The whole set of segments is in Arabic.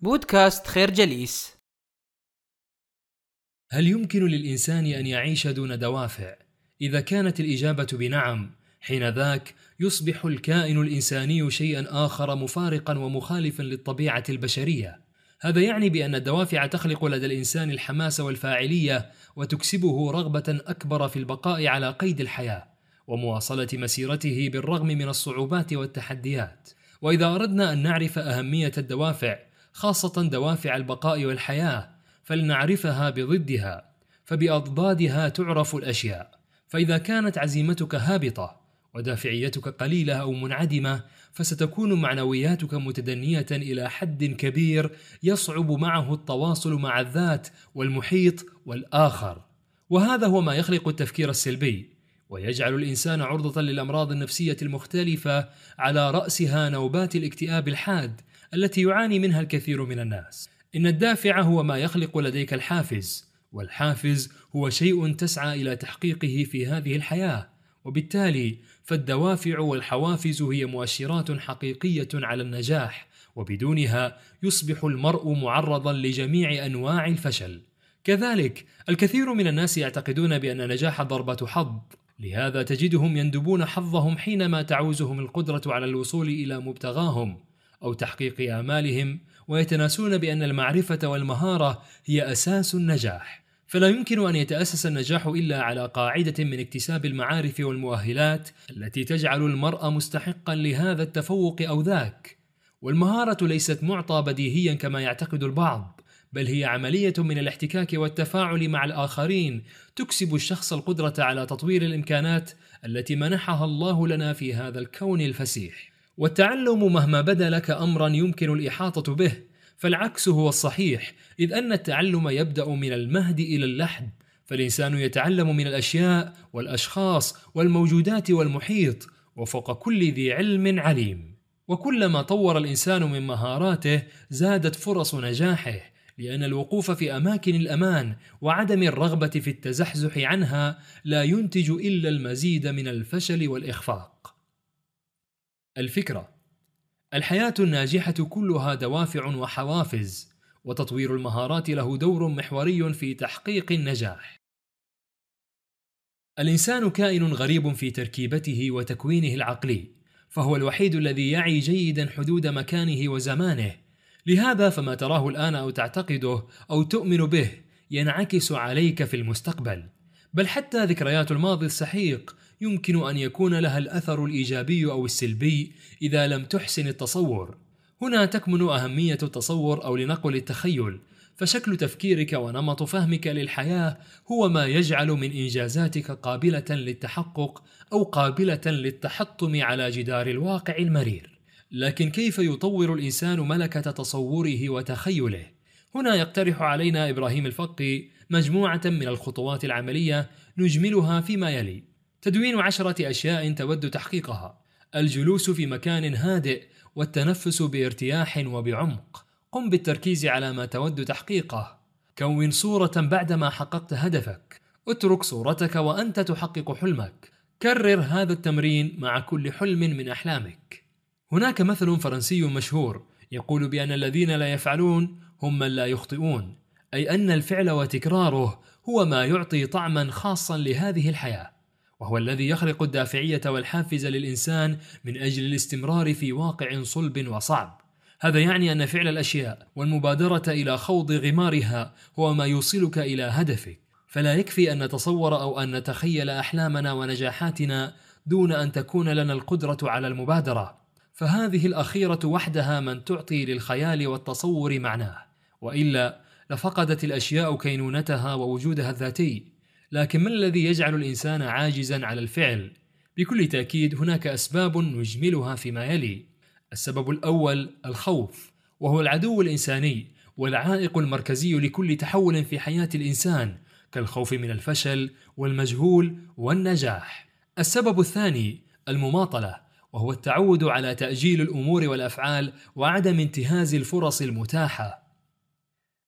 بودكاست خير جليس هل يمكن للإنسان أن يعيش دون دوافع؟ إذا كانت الإجابة بنعم، حين ذاك يصبح الكائن الإنساني شيئا آخر مفارقا ومخالفا للطبيعة البشرية. هذا يعني بأن الدوافع تخلق لدى الإنسان الحماس والفاعلية وتكسبه رغبة أكبر في البقاء على قيد الحياة ومواصلة مسيرته بالرغم من الصعوبات والتحديات. وإذا أردنا أن نعرف أهمية الدوافع خاصة دوافع البقاء والحياة فلنعرفها بضدها فبأضدادها تعرف الأشياء. فإذا كانت عزيمتك هابطة ودافعيتك قليلة أو منعدمة فستكون معنوياتك متدنية إلى حد كبير يصعب معه التواصل مع الذات والمحيط والآخر. وهذا هو ما يخلق التفكير السلبي ويجعل الإنسان عرضة للأمراض النفسية المختلفة على رأسها نوبات الاكتئاب الحاد. التي يعاني منها الكثير من الناس. إن الدافع هو ما يخلق لديك الحافز والحافز هو شيء تسعى إلى تحقيقه في هذه الحياة. وبالتالي فالدوافع والحوافز هي مؤشرات حقيقية على النجاح وبدونها يصبح المرء معرضا لجميع أنواع الفشل. كذلك الكثير من الناس يعتقدون بأن النجاح ضربة حظ. لهذا تجدهم يندبون حظهم حينما تعوزهم القدرة على الوصول إلى مبتغاهم. أو تحقيق آمالهم ويتناسون بأن المعرفة والمهارة هي أساس النجاح. فلا يمكن أن يتأسس النجاح إلا على قاعدة من اكتساب المعارف والمؤهلات التي تجعل المرء مستحقا لهذا التفوق أو ذاك. والمهارة ليست معطى بديهيا كما يعتقد البعض بل هي عملية من الاحتكاك والتفاعل مع الآخرين تكسب الشخص القدرة على تطوير الإمكانات التي منحها الله لنا في هذا الكون الفسيح. والتعلم مهما بدا لك أمرا يمكن الإحاطة به فالعكس هو الصحيح إذ أن التعلم يبدأ من المهد إلى اللحد فالإنسان يتعلم من الأشياء والأشخاص والموجودات والمحيط وفوق كل ذي علم عليم. وكلما طور الإنسان من مهاراته زادت فرص نجاحه لأن الوقوف في أماكن الأمان وعدم الرغبة في التزحزح عنها لا ينتج إلا المزيد من الفشل والإخفاق. الفكرة. الحياة الناجحة كلها دوافع وحوافز وتطوير المهارات له دور محوري في تحقيق النجاح. الإنسان كائن غريب في تركيبته وتكوينه العقلي فهو الوحيد الذي يعي جيدا حدود مكانه وزمانه. لهذا فما تراه الآن أو تعتقده أو تؤمن به ينعكس عليك في المستقبل. بل حتى ذكريات الماضي السحيق يمكن أن يكون لها الأثر الإيجابي أو السلبي إذا لم تحسن التصور. هنا تكمن أهمية التصور أو لنقل التخيل فشكل تفكيرك ونمط فهمك للحياة هو ما يجعل من إنجازاتك قابلة للتحقق أو قابلة للتحطم على جدار الواقع المرير. لكن كيف يطور الإنسان ملكة تصوره وتخيله؟ هنا يقترح علينا إبراهيم الفقي مجموعة من الخطوات العملية نجملها فيما يلي. تدوين عشرة أشياء تود تحقيقها. الجلوس في مكان هادئ والتنفس بارتياح وبعمق. قم بالتركيز على ما تود تحقيقه. كون صورة بعدما حققت هدفك. اترك صورتك وأنت تحقق حلمك. كرر هذا التمرين مع كل حلم من أحلامك. هناك مثل فرنسي مشهور يقول بأن الذين لا يفعلون هم من لا يخطئون أي أن الفعل وتكراره هو ما يعطي طعما خاصا لهذه الحياة. وهو الذي يخلق الدافعية والحافز للإنسان من أجل الاستمرار في واقع صلب وصعب. هذا يعني أن فعل الأشياء والمبادرة إلى خوض غمارها هو ما يوصلك إلى هدفك. فلا يكفي أن نتصور أو أن نتخيل أحلامنا ونجاحاتنا دون أن تكون لنا القدرة على المبادرة. فهذه الأخيرة وحدها من تعطي للخيال والتصور معناه. وإلا لفقدت الأشياء كينونتها ووجودها الذاتي. لكن ما الذي يجعل الإنسان عاجزا على الفعل؟ بكل تأكيد هناك أسباب نجملها فيما يلي. السبب الأول الخوف وهو العدو الإنساني والعائق المركزي لكل تحول في حياة الإنسان كالخوف من الفشل والمجهول والنجاح. السبب الثاني المماطلة وهو التعود على تأجيل الأمور والأفعال وعدم انتهاز الفرص المتاحة.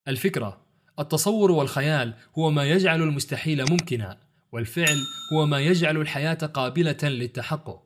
الفكرة التصور والخيال هو ما يجعل المستحيل ممكنا والفعل هو ما يجعل الحياة قابلة للتحقق.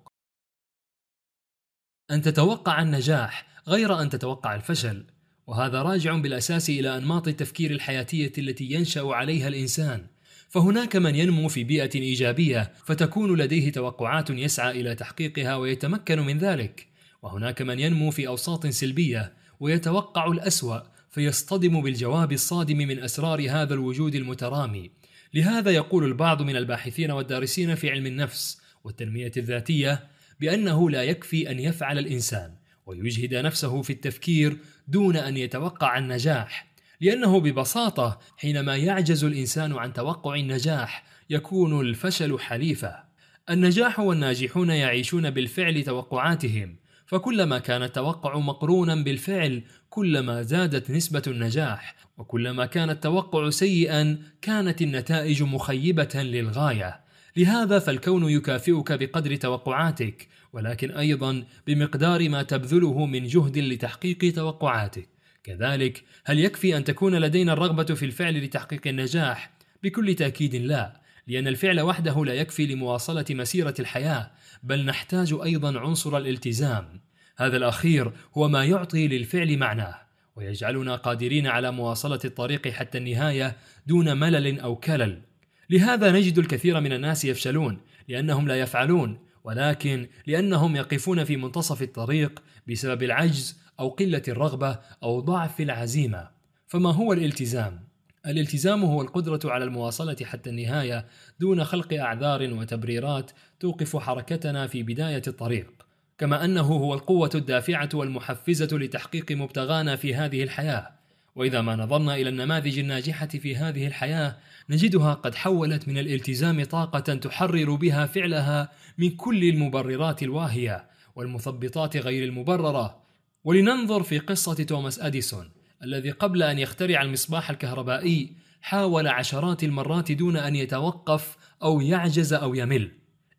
أن تتوقع النجاح غير أن تتوقع الفشل وهذا راجع بالأساس إلى أنماط التفكير الحياتية التي ينشأ عليها الإنسان. فهناك من ينمو في بيئة إيجابية فتكون لديه توقعات يسعى إلى تحقيقها ويتمكن من ذلك. وهناك من ينمو في أوساط سلبية ويتوقع الأسوأ فيصطدم بالجواب الصادم من أسرار هذا الوجود المترامي. لهذا يقول البعض من الباحثين والدارسين في علم النفس والتنمية الذاتية بأنه لا يكفي أن يفعل الإنسان ويجهد نفسه في التفكير دون أن يتوقع النجاح لأنه ببساطة حينما يعجز الإنسان عن توقع النجاح يكون الفشل حليفة. النجاح والناجحون يعيشون بالفعل توقعاتهم فكلما كان التوقع مقرونا بالفعل كلما زادت نسبة النجاح وكلما كان التوقع سيئا كانت النتائج مخيبة للغاية. لهذا فالكون يكافئك بقدر توقعاتك ولكن أيضا بمقدار ما تبذله من جهد لتحقيق توقعاتك. كذلك هل يكفي أن تكون لدينا الرغبة في الفعل لتحقيق النجاح؟ بكل تأكيد لا. لأن الفعل وحده لا يكفي لمواصلة مسيرة الحياة بل نحتاج أيضا عنصر الالتزام. هذا الأخير هو ما يعطي للفعل معناه ويجعلنا قادرين على مواصلة الطريق حتى النهاية دون ملل أو كلل. لهذا نجد الكثير من الناس يفشلون لأنهم لا يفعلون ولكن لأنهم يقفون في منتصف الطريق بسبب العجز أو قلة الرغبة أو ضعف العزيمة. فما هو الالتزام؟ الالتزام هو القدرة على المواصلة حتى النهاية دون خلق أعذار وتبريرات توقف حركتنا في بداية الطريق كما أنه هو القوة الدافعة والمحفزة لتحقيق مبتغانا في هذه الحياة. وإذا ما نظرنا إلى النماذج الناجحة في هذه الحياة نجدها قد حولت من الالتزام طاقة تحرر بها فعلها من كل المبررات الواهية والمثبطات غير المبررة. ولننظر في قصة توماس أديسون الذي قبل أن يخترع المصباح الكهربائي حاول عشرات المرات دون أن يتوقف أو يعجز أو يمل.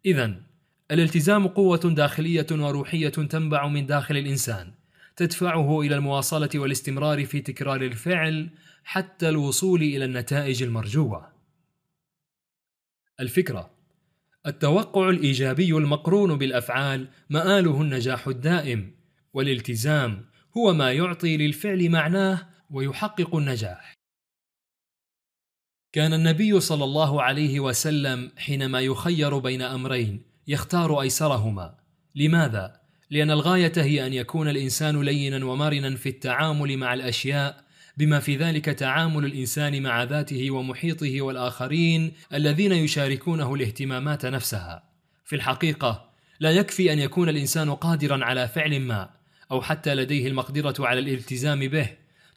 اذا الالتزام قوة داخلية وروحية تنبع من داخل الإنسان تدفعه إلى المواصلة والاستمرار في تكرار الفعل حتى الوصول إلى النتائج المرجوة. الفكرة التوقع الإيجابي المقرون بالأفعال ماله النجاح الدائم والالتزام هو ما يعطي للفعل معناه ويحقق النجاح. كان النبي صلى الله عليه وسلم حينما يخير بين أمرين يختار أيسرهما. لماذا؟ لأن الغاية هي أن يكون الإنسان لينا ومرنا في التعامل مع الأشياء بما في ذلك تعامل الإنسان مع ذاته ومحيطه والآخرين الذين يشاركونه الاهتمامات نفسها. في الحقيقة لا يكفي أن يكون الإنسان قادرا على فعل ما أو حتى لديه المقدرة على الالتزام به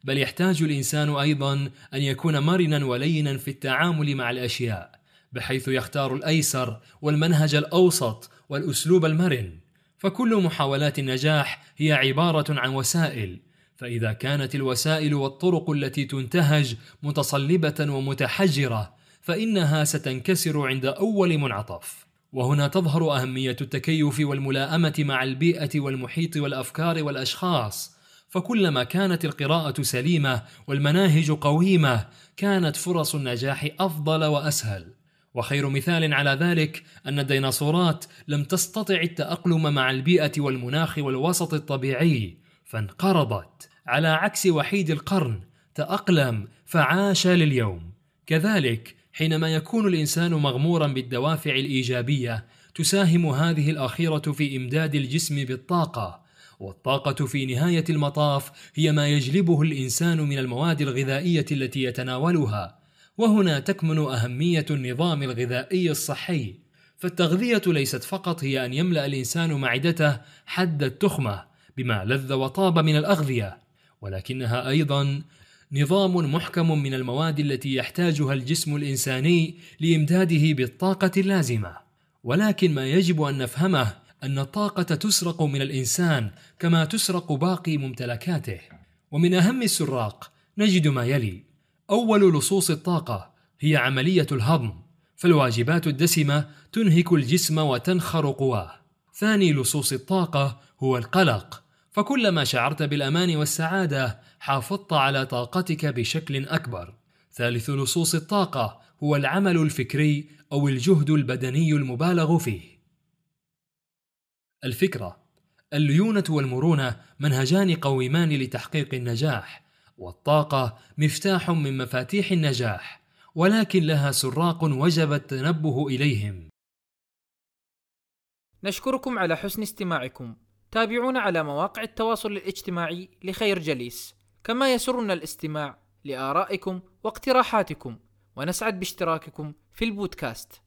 بل يحتاج الإنسان أيضا أن يكون مرنا ولينا في التعامل مع الأشياء بحيث يختار الأيسر والمنهج الأوسط والأسلوب المرن. فكل محاولات النجاح هي عبارة عن وسائل فإذا كانت الوسائل والطرق التي تنتهج متصلبة ومتحجرة فإنها ستنكسر عند أول منعطف. وهنا تظهر أهمية التكيف والملاءمه مع البيئة والمحيط والأفكار والأشخاص. فكلما كانت القراءة سليمة والمناهج قويمة كانت فرص النجاح أفضل وأسهل. وخير مثال على ذلك أن الديناصورات لم تستطع التأقلم مع البيئة والمناخ والوسط الطبيعي فانقرضت. على عكس وحيد القرن تأقلم فعاش لليوم. كذلك حينما يكون الإنسان مغمورا بالدوافع الإيجابية تساهم هذه الأخيرة في إمداد الجسم بالطاقة والطاقة في نهاية المطاف هي ما يجلبه الإنسان من المواد الغذائية التي يتناولها وهنا تكمن أهمية النظام الغذائي الصحي. فالتغذية ليست فقط هي أن يملأ الإنسان معدته حد التخمة بما لذ وطاب من الأغذية ولكنها أيضا نظام محكم من المواد التي يحتاجها الجسم الإنساني لإمداده بالطاقة اللازمة. ولكن ما يجب أن نفهمه أن الطاقة تسرق من الإنسان كما تسرق باقي ممتلكاته. ومن أهم السراق نجد ما يلي. أول لصوص الطاقة هي عملية الهضم فالواجبات الدسمة تنهك الجسم وتنخر قواه. ثاني لصوص الطاقة هو القلق فكلما شعرت بالأمان والسعادة حافظت على طاقتك بشكل أكبر. ثالث لصوص الطاقة هو العمل الفكري أو الجهد البدني المبالغ فيه. الفكرة الليونة والمرونة منهجان قويمان لتحقيق النجاح والطاقة مفتاح من مفاتيح النجاح ولكن لها سراق وجب التنبه إليهم. نشكركم على حسن استماعكم. تابعونا على مواقع التواصل الاجتماعي لخير جليس. كما يسرنا الاستماع لآرائكم واقتراحاتكم. ونسعد باشتراككم في البودكاست.